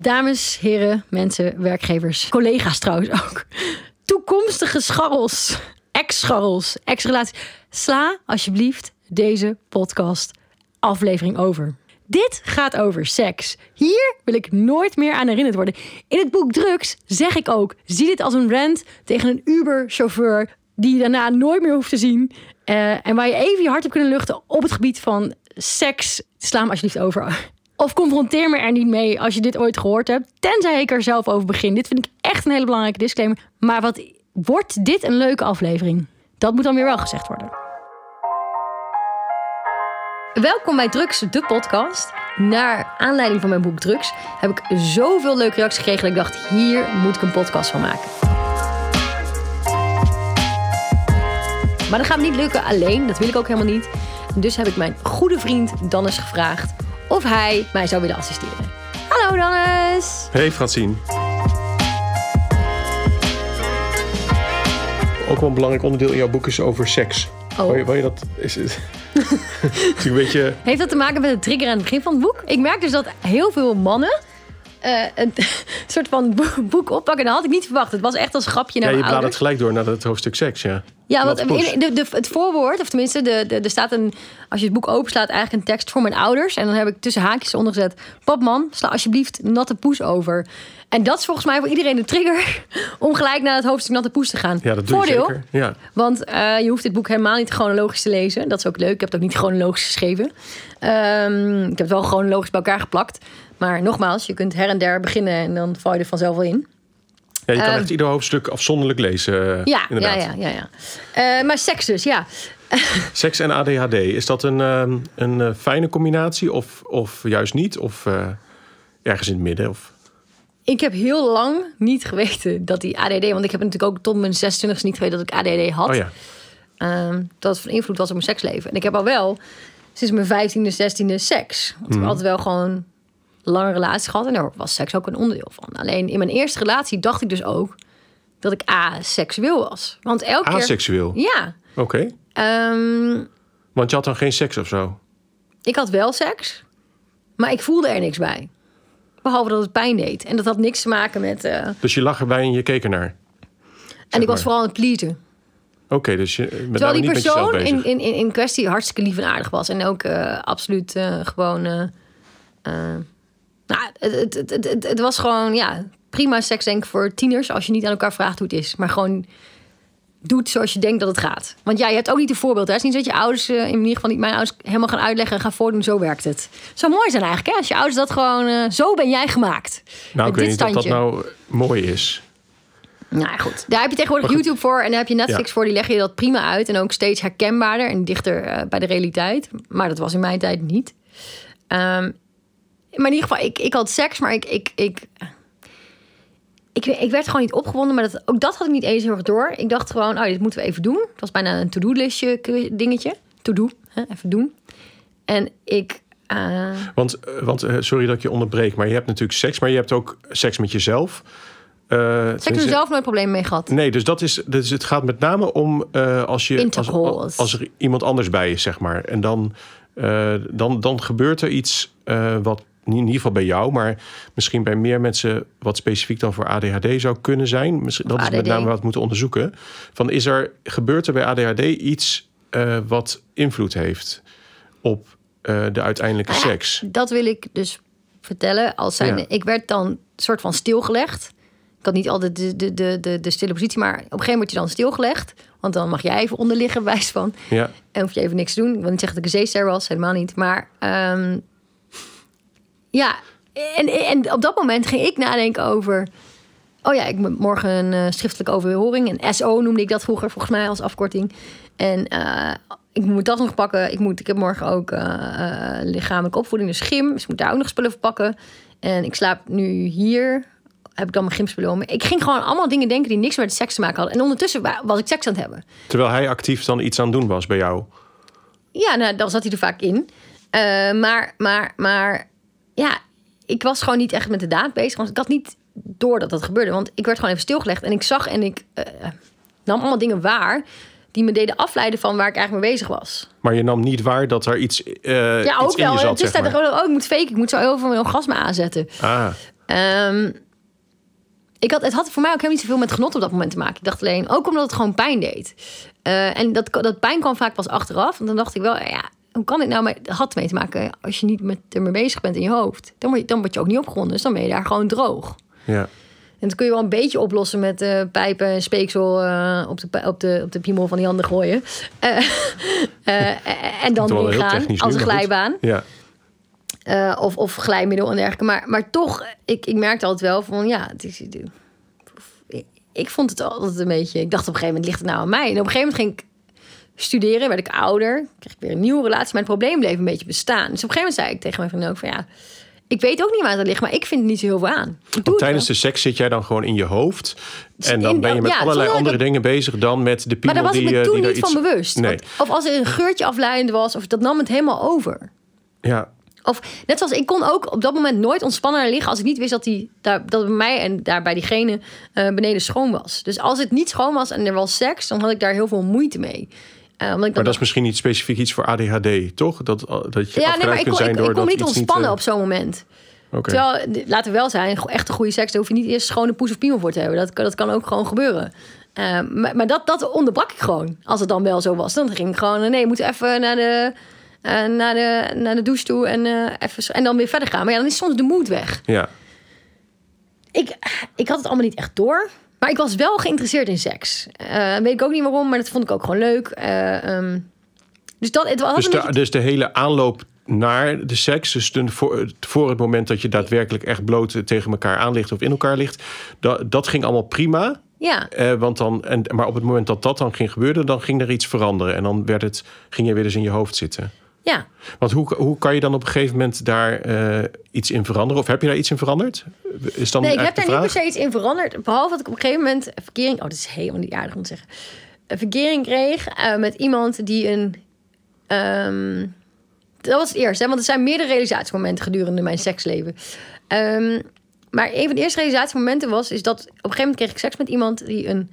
Dames, heren, mensen, werkgevers, collega's trouwens ook. Toekomstige scharrels, ex-scharrels, ex-relaties. Sla alsjeblieft deze podcast aflevering over. Dit gaat over seks. Hier wil ik nooit meer aan herinnerd worden. In het boek Drugs zeg ik ook: zie dit als een rant tegen een Uber-chauffeur die je daarna nooit meer hoeft te zien. Eh, en waar je even je hart op kunnen luchten op het gebied van seks. Sla hem alsjeblieft over. Of confronteer me er niet mee als je dit ooit gehoord hebt. Tenzij ik er zelf over begin. Dit vind ik echt een hele belangrijke disclaimer. Maar wat wordt dit een leuke aflevering? Dat moet dan weer wel gezegd worden. Welkom bij Drugs, de podcast. Naar aanleiding van mijn boek Drugs heb ik zoveel leuke reacties gekregen dat ik dacht: hier moet ik een podcast van maken. Maar dat gaat me niet lukken alleen, dat wil ik ook helemaal niet. Dus heb ik mijn goede vriend Dannes gevraagd of hij mij zou willen assisteren. Hallo Dannes! Hey Francine. Ook wel een belangrijk onderdeel in jouw boek is over seks. Oh. Wil, je, wil je dat? Is het, is een beetje. Heeft dat te maken met de trigger aan het begin van het boek? Ik merk dus dat heel veel mannen eh, een soort van bo- boek oppakken. En dat had ik niet verwacht. Het was echt als grapje naar Ja, je bladert ouders. gelijk door naar het hoofdstuk seks, ja. Ja, want in- de, de, het voorwoord, of tenminste, de, de, er staat een, als je het boek openslaat, eigenlijk een tekst voor mijn ouders. En dan heb ik tussen haakjes ondergezet: Pap, man, sla alsjeblieft natte poes over. En dat is volgens mij voor iedereen een trigger om gelijk naar het hoofdstuk natte poes te gaan. Ja, dat doe Voordeel, je zeker. Ja. Want eh, je hoeft dit boek helemaal niet chronologisch te lezen. Dat is ook leuk. Ik heb het ook niet chronologisch geschreven. Ehm, ik heb het wel chronologisch bij elkaar geplakt. Maar nogmaals, je kunt her en der beginnen en dan val je er vanzelf wel in. ja, je kan Ehm, echt ieder hoofdstuk afzonderlijk lezen. eh, Ja, ja, inderdaad. ja, ja. ja. Eh, maar seks dus, ja. Seks en ADHD, is dat een, ehm, een eh, fijne combinatie of, of juist niet? Of ergens in het midden? Of... Ik heb heel lang niet geweten dat die ADD... Want ik heb natuurlijk ook tot mijn 26 niet geweten dat ik ADD had. Oh ja. Ehm, dat het van invloed was op mijn seksleven. En ik heb al wel sinds mijn 15e, 16e seks. Want ik heb altijd wel gewoon lange relaties gehad. En daar was seks ook een onderdeel van. Alleen in mijn eerste relatie dacht ik dus ook dat ik aseksueel was. Want elke keer... Aseksueel? Ja. Oké. Ehm, Want je had dan geen seks of zo? ik had wel seks, maar ik voelde er niks bij. Behalve dat het pijn deed. En dat had niks te maken met... eh, Dus je lag erbij en je keek ernaar? en ik was vooral aan het pleasen. Oké, dus je met Terwijl die niet met jezelf persoon bezig. in, in, in, in kwestie hartstikke lief en aardig was. En ook eh, absoluut eh, gewoon... nou, het, het, het, was gewoon, ja, prima seks denk ik voor tieners. Als je niet aan elkaar vraagt hoe het is. Maar gewoon doet zoals je denkt dat het gaat. Want ja, je hebt ook niet een voorbeeld. Hè? Het is niet dat je ouders, eh, in ieder geval niet mijn ouders, helemaal gaan uitleggen en gaan voordoen. Zo werkt het. Zou mooi zijn eigenlijk, hè? Als je ouders dat gewoon, eh, zo ben jij gemaakt. Nou, ik weet niet of dat nou mooi is. Nou ja, goed. Daar heb je tegenwoordig. YouTube voor en daar heb je Netflix Ja. voor. Die leggen je dat prima uit. En ook steeds herkenbaarder en dichter eh, bij de realiteit. Maar dat was in mijn tijd niet. Ehm, maar in ieder geval, ik, ik had seks, maar ik, ik, ik, ik, ik werd gewoon niet opgewonden. Maar dat, ook dat had ik niet eens heel erg door. Ik dacht gewoon, oh, dit moeten we even doen. Het was bijna een to-do-listje dingetje. To-do, even doen. En ik... eh, Want, eh, want eh, sorry dat ik je onderbreek, maar je hebt natuurlijk seks, maar je hebt ook seks met jezelf. Eh, seks heb er zelf nooit problemen mee gehad. Nee, dus dat is, dus het gaat met name om als je als, als er iemand anders bij is, zeg maar. En dan, dan, dan gebeurt er iets wat in ieder geval bij jou, maar misschien bij meer mensen wat specifiek dan voor ADHD zou kunnen zijn. Misschien, dat is met name wat we moeten onderzoeken. Van is er gebeurt er bij ADHD iets eh, wat invloed heeft op eh, de uiteindelijke Nou ja, seks? Dat wil ik dus vertellen. Als zijn, Ja. Ik werd dan soort van stilgelegd. Ik had niet altijd de, de, de, de, de stille positie, maar op een gegeven moment word je dan stilgelegd. Want dan mag jij even onder liggen, wijs van. Ja. En hoef je even niks te doen. Ik wil niet zeggen dat ik een zeester was, helemaal niet. Maar ehm, ja, en, en op dat moment ging ik nadenken over... Oh ja, ik moet morgen een eh, schriftelijke overhoring. Een SO noemde ik dat vroeger, volgens mij, als afkorting. En eh, ik moet dat nog pakken. Ik, moet, ik heb morgen ook eh, lichamelijke opvoeding, dus gym. Dus ik moet daar ook nog spullen voor pakken. En ik slaap nu hier. Heb ik dan mijn gymspullen om. Ik ging gewoon allemaal dingen denken die niks met seks te maken hadden. En ondertussen wa- was ik seks aan het hebben. Terwijl hij actief dan iets aan het doen was bij jou. Ja, nou, dan zat hij er vaak in. Maar, maar, maar ja, ik was gewoon niet echt met de daad bezig. Want ik had niet door dat dat gebeurde. Want ik werd gewoon even stilgelegd. En ik zag en ik eh, nam allemaal dingen waar... die me deden afleiden van waar ik eigenlijk mee bezig was. Maar je nam niet waar dat er iets, eh Ja, iets ook in wel. je Het is maar. oh, ik moet faken. Ik moet zo heel veel mijn orgasme aanzetten. Ah, Ehm, ik had, het had voor mij ook helemaal niet zoveel met genot op dat moment te maken. Ik dacht alleen, ook omdat het gewoon pijn deed. Eh, en dat, dat pijn kwam vaak pas achteraf. Want dan dacht ik wel, ja, hoe kan dit nou? Maar het had mee te maken als je niet met ermee bezig bent in je hoofd. Dan word je, dan word je ook niet opgewonden. Dus dan ben je daar gewoon droog. Ja. En dat kun je wel een beetje oplossen met eh, pijpen en speeksel eh, op, de, op, de, op de piemel van die handen gooien. Eh, en dan weer gaan als een glijbaan. Ja. Of, of glijmiddel en dergelijke. Maar, maar toch, ik, ik merkte altijd wel van ja, het is, ik, ik vond het altijd een beetje. Ik dacht op een gegeven moment ligt het nou aan mij. En op een gegeven moment ging ik studeren, werd ik ouder, kreeg ik weer een nieuwe relatie, maar het probleem bleef een beetje bestaan. Dus op een gegeven moment zei ik tegen mijn vriendin ook van ja, ik weet ook niet waar het ligt, maar ik vind het niet zo heel veel aan. Tijdens de seks zit jij dan gewoon in je hoofd. En dan ben je met ja, allerlei andere dat- dingen bezig dan met de Maar piemel daar was ik die, me eh, toen die niet iets... van bewust. Nee. Want- Of als er een geurtje afleidend was, of dat nam het helemaal over. Ja, Of net zoals ik kon ook op dat moment nooit ontspannen liggen als ik niet wist dat die daar dat bij mij en daar bij diegene eh, beneden schoon was. Dus als het niet schoon was en er was seks, dan had ik daar heel veel moeite mee. Eh, omdat ik maar dat is misschien niet specifiek iets voor ADHD, toch? Dat, dat je ja, nee, maar ik kon, ik, ik me niet ontspannen eh, op zo'n moment. Terwijl, laten we wel zijn, echt een goede seks, daar hoef je niet eerst schone poes of piemel voor te hebben. Dat, kan- dat kan ook gewoon gebeuren. Eh, maar maar dat, dat onderbrak ik gewoon. Als het dan wel zo was, dan ging ik gewoon, eh, nee, we moeten even naar de, eh, naar de, naar de douche toe en, eh, even, en dan weer verder gaan. Maar ja, dan is soms de moed weg. Ja, Ik, ik had het allemaal niet echt door. Maar ik was wel geïnteresseerd in seks. Eh, weet ik ook niet waarom, maar dat vond ik ook gewoon leuk. Eh, ehm, dus dat, het was dus een de, beetje- dus de hele aanloop naar de seks, dus voor het moment dat je daadwerkelijk echt bloot tegen elkaar aan ligt of in elkaar ligt, dat, dat ging allemaal prima. ja, Eh, want dan, en, maar op het moment dat dat dan ging gebeuren, dan ging er iets veranderen. En dan werd het, ging je weer eens in je hoofd zitten. Ja. Want hoe, hoe kan je dan op een gegeven moment daar eh, iets in veranderen? Of heb je daar iets in veranderd? Is dan Nee, ik heb daar niet per se iets in veranderd. Behalve dat ik op een gegeven moment verkering... Oh, dat is helemaal niet aardig om te zeggen. Een verkering kreeg eh, met iemand die een... ehm, dat was het eerste, hè, want er zijn meerdere realisatiemomenten gedurende mijn seksleven. Ehm, maar een van de eerste realisatiemomenten was... Is dat op een gegeven moment kreeg ik seks met iemand die een...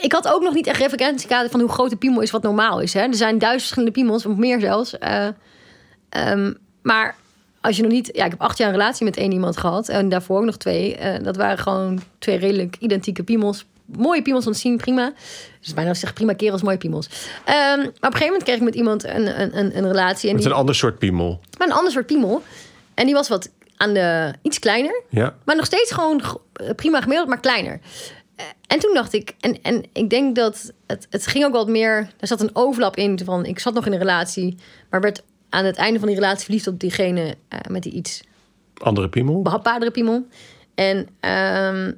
Ik had ook nog niet echt referentiekader van hoe groot de piemel is wat normaal is. Hè? Er zijn duizend verschillende piemels, of meer zelfs. Eh, ehm, maar als je nog niet... Ja, ik heb acht jaar een relatie met één iemand gehad. En daarvoor ook nog twee. Eh, dat waren gewoon twee redelijk identieke piemels. Mooie piemels om te zien, prima. Dus bijna zeg prima kerels, mooie piemels. Ehm, maar op een gegeven moment kreeg ik met iemand een, een, een, een relatie. En Met die, een ander soort piemel. maar een ander soort piemel. En die was wat aan de... Iets kleiner. Ja. Maar nog steeds gewoon g- prima gemiddeld, maar kleiner. En toen dacht ik, en, en ik denk dat het, het ging ook wat meer. Er zat een overlap in van ik zat nog in een relatie, maar werd aan het einde van die relatie verliefd op diegene eh, met die iets Andere piemel. behapbaardere piemel. En ehm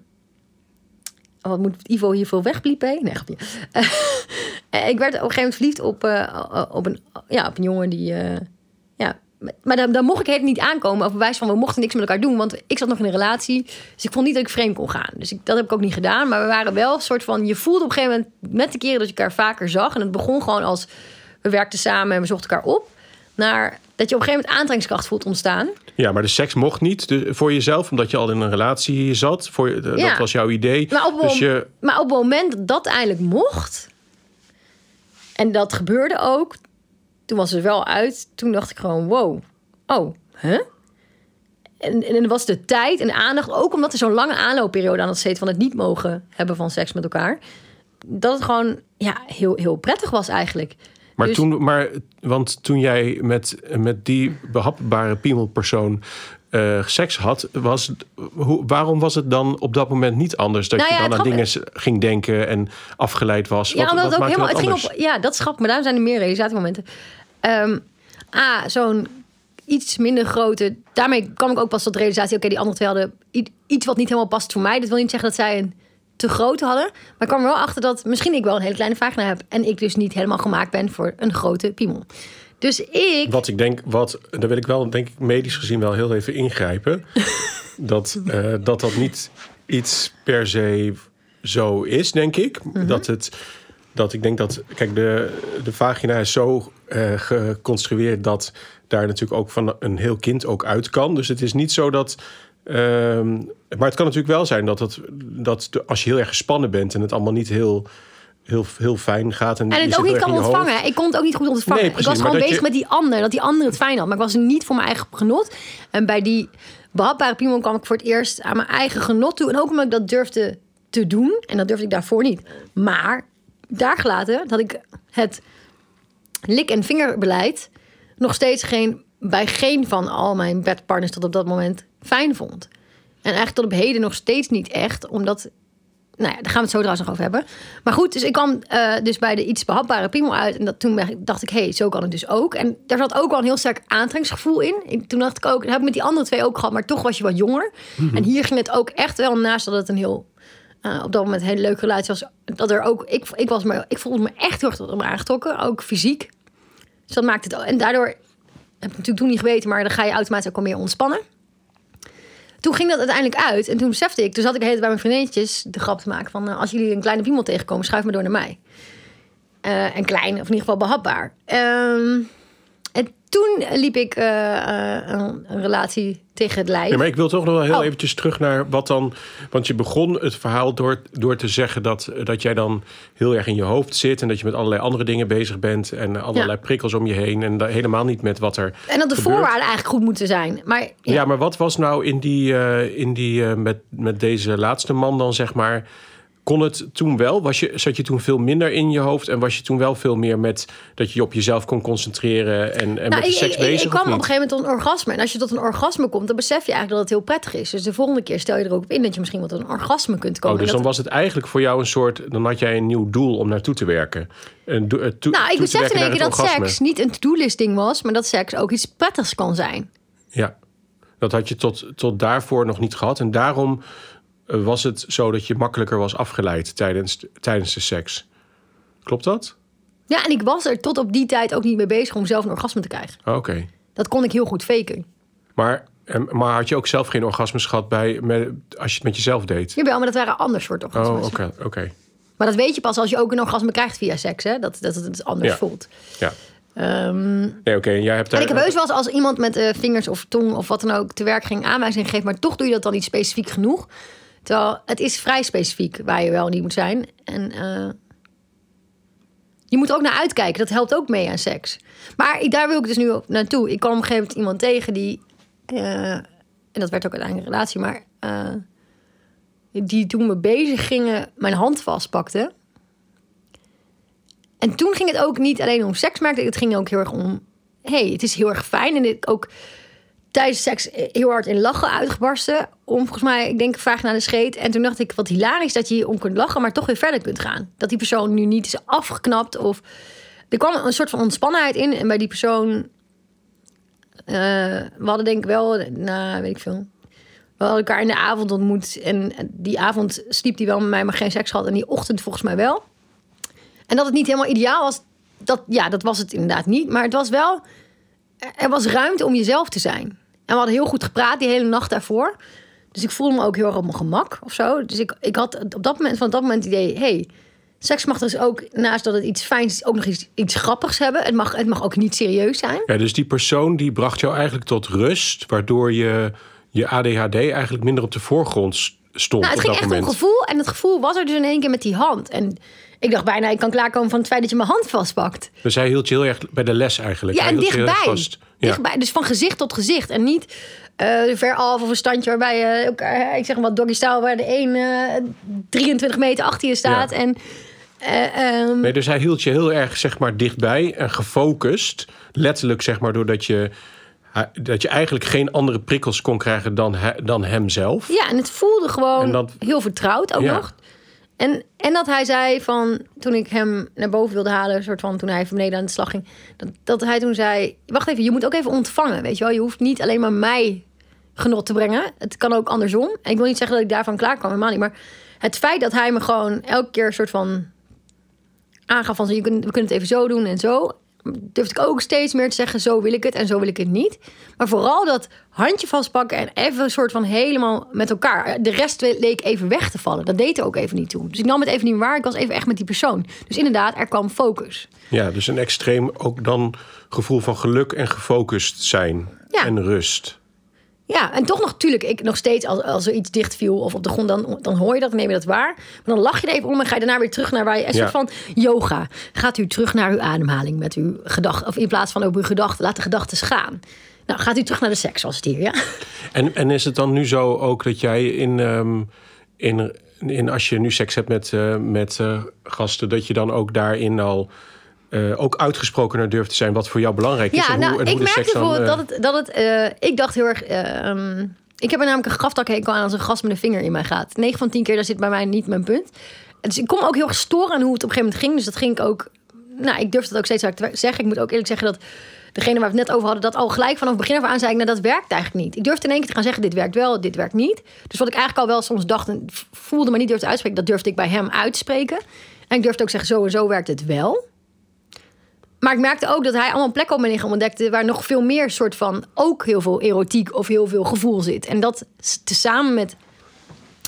oh, wat moet Ivo hier veel wegbliepen? Nee, grapje. Eh, ik werd op een gegeven moment verliefd op, eh, op, een, ja, op een jongen die... maar dan, dan mocht ik het niet aankomen op bewijs van we mochten niks met elkaar doen, want ik zat nog in een relatie, dus ik vond niet dat ik vreemd kon gaan. Dus ik, dat heb ik ook niet gedaan, maar we waren wel een soort van, je voelde op een gegeven moment met de keren dat je elkaar vaker zag en het begon gewoon als we werkten samen en we zochten elkaar op, naar dat je op een gegeven moment aantrekkingskracht voelt ontstaan. Ja, maar de seks mocht niet dus voor jezelf, omdat je al in een relatie zat. Voor, je- Ja. Dat was jouw idee. Maar op, dus je, maar op het moment dat dat eindelijk mocht, en dat gebeurde ook, toen was het wel uit. Toen dacht ik gewoon, wow, oh, hè? En, en was de tijd en de aandacht, ook omdat er zo'n lange aanloopperiode aan het zit van het niet mogen hebben van seks met elkaar, dat het gewoon ja, heel, heel prettig was eigenlijk. maar Dus- toen, maar, want toen jij met, met die behapbare piemelpersoon eh seks had, was, hoe, waarom was het dan op dat moment niet anders? Dat Nou je ja, dan aan dingen ging denken en afgeleid was. Ja, Wat- omdat wat het ook helemaal. Het ging op. Ja, dat grappig, maar daarom zijn er meer realisatiemomenten. Ehm ah, zo'n iets minder grote. Daarmee kwam ik ook pas tot de realisatie. Oké, die andere twee hadden iets wat niet helemaal past voor mij. Dat wil niet zeggen dat zij een te grote hadden. Maar ik kwam er wel achter dat misschien ik wel een hele kleine vagina heb. En ik dus niet helemaal gemaakt ben voor een grote piemel. Dus ik. Wat ik denk, wat, daar wil ik wel, denk ik, medisch gezien wel heel even ingrijpen. dat, eh, dat dat niet iets per se zo is, denk ik. Mhm. Dat het, dat ik denk dat, kijk, de, de vagina is zo eh, geconstrueerd dat daar natuurlijk ook van een heel kind ook uit kan. Dus het is niet zo dat. ehm, maar het kan natuurlijk wel zijn dat, het, dat de- als je heel erg gespannen bent en het allemaal niet heel heel, heel fijn gaat. En, En het ook niet kan hoofd. ontvangen. Ik kon het ook niet goed ontvangen. Nee, precies, ik was gewoon bezig je- met die ander. Dat die ander het fijn had. Maar ik was er niet voor mijn eigen genot. En bij die behapbare piemel kwam ik voor het eerst aan mijn eigen genot toe. En ook omdat ik dat durfde te doen. En dat durfde ik daarvoor niet. Maar daar gelaten dat ik het lik- en vingerbeleid nog steeds geen, bij geen van al mijn bedpartners tot op dat moment fijn vond. En eigenlijk tot op heden nog steeds niet echt. Omdat nou ja, daar gaan we het zo trouwens nog over hebben. Maar goed, dus ik kwam eh, dus bij de iets behapbare piemel uit. En dat, toen dacht ik, hé, hey, zo kan het dus ook. En daar zat ook wel een heel sterk aantrekkingsgevoel in. Ik- toen dacht ik ook, dat heb ik met die andere twee ook gehad. Maar toch was je wat jonger. En hier ging het ook echt wel, naast dat het een heel... eh, op dat moment een hele leuke relatie was. Dat er ook, ik, ik, was me, ik voelde me echt heel erg tot me aangetrokken. Ook fysiek. Dus dat maakt het... En daardoor, heb ik natuurlijk toen niet geweten. Maar dan ga je automatisch ook wel meer ontspannen toen ging dat uiteindelijk uit. En toen besefte ik, toen zat ik de hele tijd bij mijn vriendinnetjes de grap te maken van... eh, als jullie een kleine piemel tegenkomen, schuif maar door naar mij. Eh, en klein, of in ieder geval behapbaar. Ehm, toen liep ik eh, eh, een, relatie tegen het lijf. Nee, maar ik wil toch nog wel heel Oh. eventjes terug naar wat dan... Want je begon het verhaal door, door te zeggen dat, dat jij dan heel erg in je hoofd zit... en dat je met allerlei andere dingen bezig bent... en allerlei Ja. prikkels om je heen... en da- helemaal niet met wat er en dat de gebeurt. voorwaarden eigenlijk goed moeten zijn. Maar ja, Ja. maar wat was nou in die, eh, in die met, met deze laatste man dan zeg maar... Kon het toen wel? Was je, zat je toen veel minder in je hoofd? En was je toen wel veel meer met dat je je op jezelf kon concentreren en, en Nou, met ik, seks ik, bezig? ik of kwam op een gegeven moment tot een orgasme. En als je tot een orgasme komt, dan besef je eigenlijk dat het heel prettig is. Dus de volgende keer stel je er ook op in dat je misschien wel tot een orgasme kunt komen. Oh, dus En dan was het eigenlijk voor jou een soort... Dan had jij een nieuw doel om naartoe te werken. Een do- eh, nou, ik besefte in één keer naar dat orgasme. seks niet een to-do-list ding was, maar dat seks ook iets prettigs kan zijn. Ja, dat had je tot, tot daarvoor nog niet gehad. En daarom was het zo dat je makkelijker was afgeleid tijdens, tijdens de seks. Klopt dat? Ja, en ik was er tot op die tijd ook niet mee bezig om zelf een orgasme te krijgen. Oh, Oké. Dat kon ik heel goed faken. Maar, en- maar had je ook zelf geen orgasmes gehad bij, met, als je het met jezelf deed? Jawel, maar dat waren ander soort orgasmes. Oh, oké. oké. Maar dat weet je pas als je ook een orgasme krijgt via seks, hè? Dat, dat het anders Ja. voelt. Ja. Ehm, Nee, oké. Jij hebt daar... en ik heb heus wel eens als iemand met eh, vingers of tong of wat dan ook te werk ging aanwijzing geeft, maar toch doe je dat dan niet specifiek genoeg. Terwijl het is vrij specifiek waar je wel niet moet zijn. En eh, je moet ook naar uitkijken. Dat helpt ook mee aan seks. Maar ik- daar wil ik dus nu op naartoe. Ik kwam op een gegeven moment iemand tegen die... eh, en dat werd ook uiteindelijk een relatie, maar... eh, die toen we bezig gingen mijn hand vastpakte. En toen ging het ook niet alleen om seks, maar het ging ook heel erg om... hey, het is heel erg fijn. En dit ook tijdens seks heel hard in lachen uitgebarsten. Om volgens mij, ik denk, vraag naar de scheet. En toen dacht ik, wat hilarisch dat je om kunt lachen, maar toch weer verder kunt gaan. Dat die persoon nu niet is afgeknapt of... Er kwam een soort van ontspannenheid in. En bij die persoon... eh, we hadden denk ik wel, nou, weet ik veel... We hadden elkaar in de avond ontmoet. En die avond sliep hij wel met mij, maar geen seks gehad. En die ochtend volgens mij wel. En dat het niet helemaal ideaal was, dat, ja, dat was het inderdaad niet. Maar het was wel, er was ruimte om jezelf te zijn. En we hadden heel goed gepraat die hele nacht daarvoor. Dus ik voelde me ook heel erg op mijn gemak of zo. Dus ik, ik had op dat moment, van dat moment het idee... hey, seks mag dus ook, naast dat het iets fijns is... ook nog iets, iets grappigs hebben. Het mag, het mag ook niet serieus zijn. Ja, dus die persoon die bracht jou eigenlijk tot rust... waardoor je, je ADHD eigenlijk minder op de voorgrond stond Nou, het op ging dat echt moment. om gevoel. En het gevoel was er dus in één keer met die hand. En ik dacht bijna, ik kan klaarkomen van het feit dat je mijn hand vastpakt. Dus hij hield je heel erg bij de les eigenlijk. Ja, Hij en dichtbij. vast. Ja. dichtbij. Dus van gezicht tot gezicht. En niet eh ver af of een standje waarbij je elkaar, ik zeg maar doggy style, waar de een eh 23 meter achter je staat. Ja. En eh, ehm, Nee, dus hij hield je heel erg zeg maar, dichtbij en gefocust. Letterlijk zeg maar doordat je, dat je eigenlijk geen andere prikkels kon krijgen dan, he- dan hemzelf. ja, en het voelde gewoon dat- heel vertrouwd ook Ja. nog. En, en dat hij zei van, toen ik hem naar boven wilde halen, soort van toen hij van beneden aan de slag ging, dat, dat hij toen zei: Wacht even, je moet ook even ontvangen. Weet je wel, je hoeft niet alleen maar mij genot te brengen. Het kan ook andersom. En ik wil niet zeggen dat ik daarvan klaar kwam, helemaal niet. Maar het feit dat hij me gewoon elke keer een soort van aangaf van, we kunnen het even zo doen en zo. Durfde ik ook steeds meer te zeggen, zo wil ik het en zo wil ik het niet. Maar vooral dat handje vastpakken en even een soort van helemaal met elkaar. De rest leek even weg te vallen. Dat deed er ook even niet toe. Dus ik nam het even niet waar. Ik was even echt met die persoon. Dus inderdaad, er kwam focus. Ja, dus een extreem ook dan gevoel van geluk en gefocust zijn. Ja. En rust. Ja, en toch nog, natuurlijk, ik nog steeds, als, als er iets dicht viel of op de grond, dan, dan hoor je dat, neem je dat waar. Maar dan lach je er even om en ga je daarna weer terug naar waar je, een Ja. soort van yoga. Gaat u terug naar uw ademhaling met uw gedachten, of in plaats van op uw gedachten, laat de gedachten gaan. Nou, gaat u terug naar de seks, was het hier, ja? En, en is het dan nu zo ook dat jij in, ehm, in, in als je nu seks hebt met, eh, met eh, gasten, dat je dan ook daarin al eh, ook uitgesprokener durft te zijn wat voor jou belangrijk is? Ja, en nou, hoe, en ik hoe merkte bijvoorbeeld eh, dat het, dat het eh, ik dacht heel erg, eh, ehm, ik heb er namelijk een graftakhekel aan als een gast met een vinger in mij gaat. 9 van 10 keer, daar zit bij mij niet mijn punt. Dus ik kom ook heel erg storen aan hoe het op een gegeven moment ging. Dus dat ging ik ook, nou, ik durf dat ook steeds te zeggen. Ik moet ook eerlijk zeggen dat degene waar we het net over hadden, dat al gelijk vanaf het begin af aan zei ik, nou, dat werkt eigenlijk niet. Ik durfde in één keer te gaan zeggen, dit werkt wel, dit werkt niet. Dus wat ik eigenlijk al wel soms dacht en voelde, maar niet durfde uitspreken, dat durfde ik bij hem uitspreken. En ik durfde ook zeggen, zo en zo werkt het wel. Maar ik merkte ook dat hij allemaal plekken op mijn lichaam ontdekte... waar nog veel meer soort van ook heel veel erotiek of heel veel gevoel zit. En dat tezamen met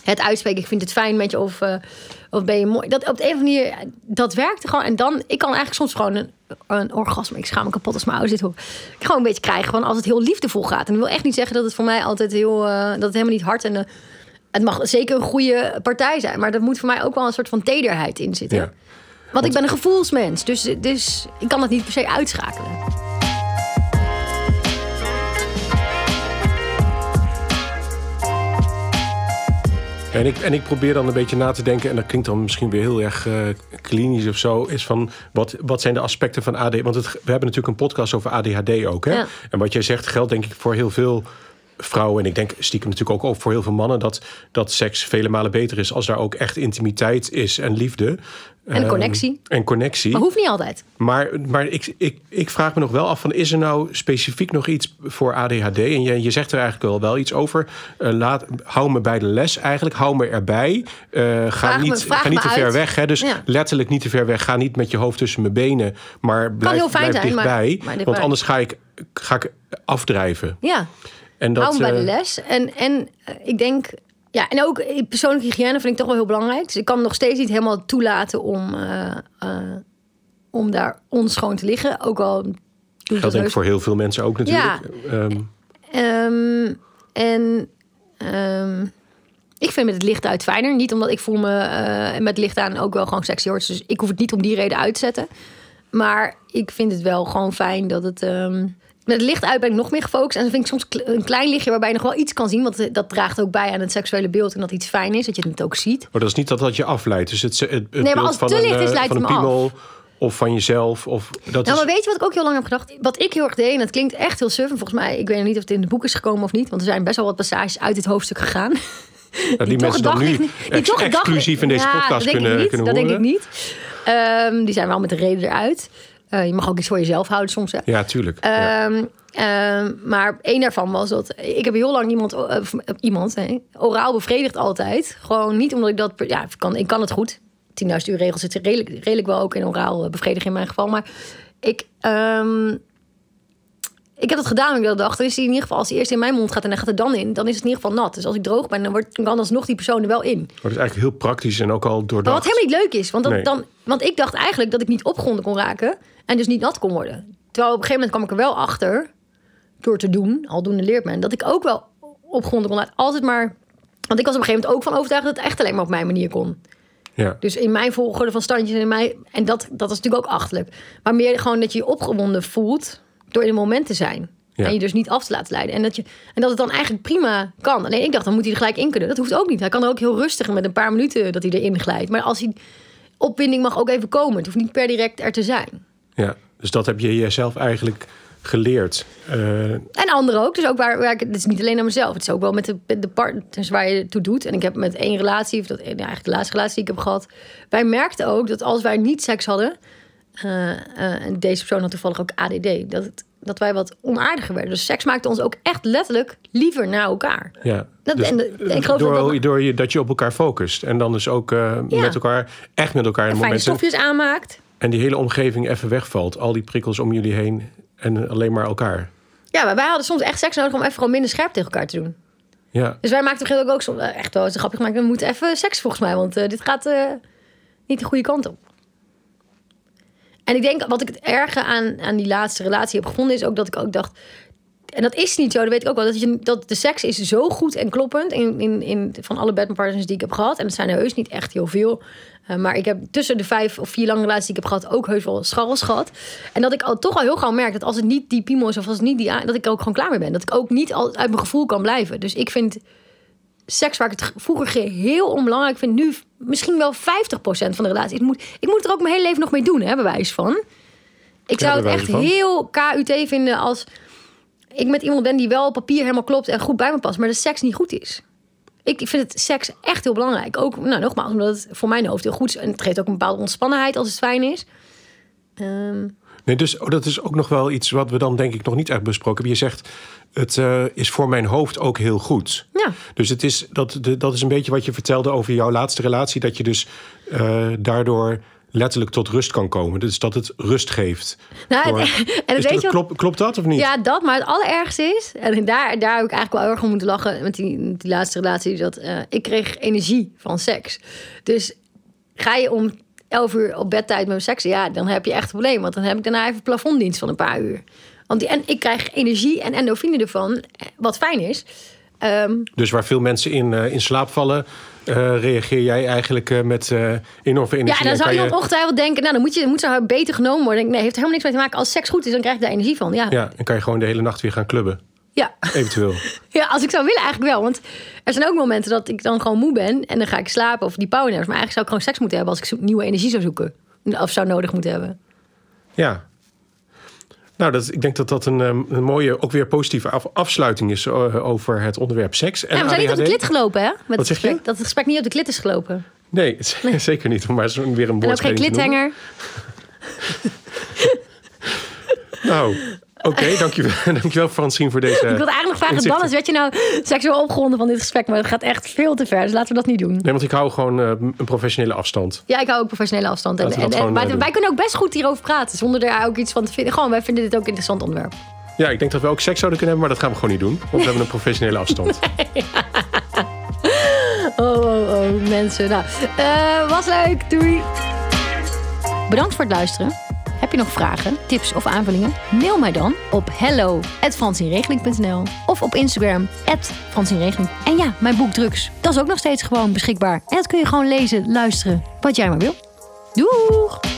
het uitspreken... ik vind het fijn met je of, eh, of ben je mooi... Dat op de een of andere manier, dat werkte gewoon. En dan, ik kan eigenlijk soms gewoon een, een orgasme... ik schaam me kapot als mijn ouders dit horen... gewoon een beetje krijgen gewoon als het heel liefdevol gaat. En ik wil echt niet zeggen dat het voor mij altijd heel... eh, dat het helemaal niet hard en... eh, het mag zeker een goede partij zijn, maar er moet voor mij ook wel een soort van tederheid in zitten. Ja. Want ik ben een gevoelsmens, dus, dus ik kan dat niet per se uitschakelen. En ik, en ik probeer dan een beetje na te denken, en dat klinkt dan misschien weer heel erg eh, klinisch of zo, is van wat, wat zijn de aspecten van ADHD? Want het, we hebben natuurlijk een podcast over ADHD ook. Hè? Ja. En wat jij zegt geldt denk ik voor heel veel vrouwen, en ik denk stiekem natuurlijk ook voor heel veel mannen, dat, dat seks vele malen beter is als daar ook echt intimiteit is en liefde. En Ehm, connectie. en connectie. Maar hoeft niet altijd. Maar, maar ik, ik, ik vraag me nog wel af: van, is er nou specifiek nog iets voor ADHD? En je, je zegt er eigenlijk wel, wel iets over. Eh, laat, hou me bij de les eigenlijk. Hou me erbij. Eh, ga me- niet, ga niet te ver weg. Hè? Dus Ja. letterlijk niet te ver weg. Ga niet met je hoofd tussen mijn benen. Maar blijf, blijf zijn, dichtbij. maar. Want anders ga ik, ga ik afdrijven. Ja, En dat, hou me bij de eh, les. En, en ik denk... Ja, en ook eh, persoonlijke hygiëne vind ik toch wel heel belangrijk. Dus ik kan nog steeds niet helemaal toelaten om, eh, eh, om daar onschoon te liggen. Ook al doe dat denk ik voor heel veel mensen ook natuurlijk. Ehm, Ehm, en ehm, ik vind met het licht uit fijner. Niet omdat ik voel me eh, met licht aan ook wel gewoon sexy hoort. Dus ik hoef het niet om die reden uit te zetten. Maar ik vind het wel gewoon fijn dat het... met het licht uit ben ik nog meer gefocust. En dan vind ik soms een klein lichtje waarbij je nog wel iets kan zien. Want eh, dat draagt ook bij aan het seksuele beeld. En dat iets fijn is, dat je het ook ziet. maar dat is niet dat dat je afleidt. Dus het, het, het maar als het te licht is, eh, leidt het me af. of van jezelf. Of, dat Nou, is, maar weet je wat ik ook heel lang heb gedacht? Wat ik heel erg deed, en dat klinkt echt heel suf. En volgens mij, ik weet niet of het in het boek is gekomen of niet. Want er zijn best wel wat passages uit dit hoofdstuk gegaan. dat die, toch mensen dan nu die ex- daglicht- exclusief in deze Ja, podcast dat kunnen, niet, kunnen dat horen. denk ik niet. Ehm, die zijn wel met de reden eruit. Eh, je mag ook iets voor jezelf houden soms. Hè. Ja, tuurlijk. Ja. Ehm, ehm, maar één daarvan was dat ik heb heel lang iemand, eh, of, eh, iemand nee, oraal bevredigd altijd. Gewoon niet omdat ik dat, ja, ik kan, ik kan het goed. 10.000 uur regels zit redelijk, redelijk wel ook in oraal eh, bevredigen in mijn geval. Maar ik, ehm, ik heb dat gedaan. Ik dacht, dan is hij in ieder geval als hij eerst in mijn mond gaat en hij gaat er dan in, dan is het in ieder geval nat. Dus als ik droog ben, dan wordt, dan kan alsnog die persoon er wel in. Maar dat is eigenlijk heel praktisch en ook al Maar doordacht. wat helemaal niet leuk is. Want, dat, Nee. dan, want ik dacht eigenlijk dat ik niet opgewonden kon raken. En dus niet nat kon worden. Terwijl op een gegeven moment kwam ik er wel achter. Door te doen, aldoende leert men. Dat ik ook wel opgewonden kon. Altijd maar... Want ik was op een gegeven moment ook van overtuigd dat het echt alleen maar op mijn manier kon. Ja. Dus in mijn volgorde van standjes en in mijn... En dat, dat is natuurlijk ook achterlijk. Maar meer gewoon dat je je opgewonden voelt door in een moment te zijn. Ja. En je dus niet af te laten leiden. En dat, je, en dat het dan eigenlijk prima kan. Alleen ik dacht, dan moet hij er gelijk in kunnen. Dat hoeft ook niet. Hij kan er ook heel rustig met een paar minuten dat hij erin glijdt. Maar als hij... Opwinding mag ook even komen. Het hoeft niet per direct er te zijn. ja, dus dat heb je jezelf eigenlijk geleerd. Eh, En anderen ook. Dus ook waar, waar ik, het is niet alleen aan mezelf. Het is ook wel met de, met de partners waar je het toe doet. En ik heb met één relatie, of dat, ja, eigenlijk de laatste relatie die ik heb gehad. Wij merkten ook dat als wij niet seks hadden. Eh, eh, en deze persoon had toevallig ook ADD. Dat, het, dat wij wat onaardiger werden. Dus seks maakte ons ook echt letterlijk liever naar elkaar. ja. Dat- Dus, en de- ik geloof door, dat dat- door je, dat je op elkaar focust. En dan dus ook eh, Ja. met elkaar, echt met elkaar in Fijne stofjes aanmaakt. En die hele omgeving even wegvalt. Al die prikkels om jullie heen. En alleen maar elkaar. Ja, maar wij hadden soms echt seks nodig om even gewoon minder scherp tegen elkaar te doen. Ja, Dus wij maakten op moment ook soms echt wel eens grappig gemaakt. We moeten even seks volgens mij, want dit gaat niet de goede kant op. En ik denk, wat ik het erge aan, aan die laatste relatie heb gevonden, is ook dat ik ook dacht. En dat is niet zo, dat weet ik ook wel. Dat, je, dat de seks is zo goed en kloppend in, in, in, van alle bedpartners die ik heb gehad. En dat zijn er heus niet echt heel veel. Uh, maar ik heb tussen de vijf of vier lange relaties die ik heb gehad... ook heus wel scharrels gehad. En dat ik al, toch al heel gauw merk dat als het niet die piemel is... of als het niet die... dat ik ook gewoon klaar mee ben. Dat ik ook niet al uit mijn gevoel kan blijven. Dus ik vind seks waar ik het vroeger heel onbelangrijk vind... nu misschien wel 50% van de relatie. Ik moet, ik moet er ook mijn hele leven nog mee doen, hè, bewijs van. Ik zou het echt heel KUT vinden als ik met iemand ben die wel op papier helemaal klopt en goed bij me past, maar de seks niet goed is. Ik vind het seks echt heel belangrijk. Ook, nou, nogmaals, omdat het voor mijn hoofd heel goed is. En het geeft ook een bepaalde ontspannenheid als het fijn is. Um... Nee, dus oh, dat is ook nog wel iets wat we dan denk ik nog niet echt besproken hebben. Je zegt, het uh, is voor mijn hoofd ook heel goed. Ja. Dus het is, dat, de, dat is een beetje wat je vertelde over jouw laatste relatie. Dat je dus uh, daardoor letterlijk tot rust kan komen. Dus dat het rust geeft. Nou, en, weet je klopt, klopt dat of niet? Ja, dat. Maar het allerergste is, en daar, daar heb ik eigenlijk wel erg om moeten lachen met die, die laatste relatie, dat uh, ik kreeg energie van seks. Dus ga je om 11 uur op bedtijd met seks, ja, dan heb je echt een probleem. Want dan heb ik daarna even plafonddienst van een paar uur. Want die, en ik krijg energie en endorfine ervan, wat fijn is. Um, dus waar veel mensen in, uh, in slaap vallen, uh, reageer jij eigenlijk uh, met enorm veel energie. Ja, dan zou je ongetwijfeld denken, nou dan moet, je, moet ze beter genomen worden. Nee, heeft helemaal niks mee te maken. Als seks goed is, dan krijg je daar energie van. Ja. ja, dan kan je gewoon de hele nacht weer gaan clubben. Ja. Eventueel. ja, als ik zou willen eigenlijk wel. Want er zijn ook momenten dat ik dan gewoon moe ben en dan ga ik slapen of die powernap's. Maar eigenlijk zou ik gewoon seks moeten hebben als ik nieuwe energie zou zoeken. Of zou nodig moeten hebben. Ja, nou, dat, ik denk dat dat een, ehm, een mooie, ook weer positieve afsluiting is uh, over het onderwerp seks. En ja, we zijn niet op de klit gelopen, hè? Met Wat zeg je? Dat het gesprek niet op de klit is gelopen. Nee, nee. zeker niet. Maar is weer een woord. En ook geen klithanger. nou, Oké, okay, dankjewel, dankjewel Francine voor deze. Ik wilde eigenlijk nog vragen, dan is werd je nou seksueel opgewonden van dit gesprek, maar het gaat echt veel te ver, dus laten we dat niet doen. Nee, want ik hou gewoon uh, een professionele afstand. Ja, ik hou ook professionele afstand. En, en, en maar wij kunnen ook best goed hierover praten, zonder er ook iets van te vinden. Gewoon, wij vinden dit ook een interessant onderwerp. Ja, ik denk dat we ook seks zouden kunnen hebben, maar dat gaan we gewoon niet doen, want we hebben een professionele afstand. oh, oh, oh, mensen. Nou, uh, was leuk. Doei. Bedankt voor het luisteren. Heb je nog vragen, tips of aanvullingen? Mail mij dan op hello@fransinregeling.nl of op Instagram @fransinregeling. En ja, mijn boek Drugs, dat is ook nog steeds gewoon beschikbaar. En dat kun je gewoon lezen, luisteren, wat jij maar wil. Doeg!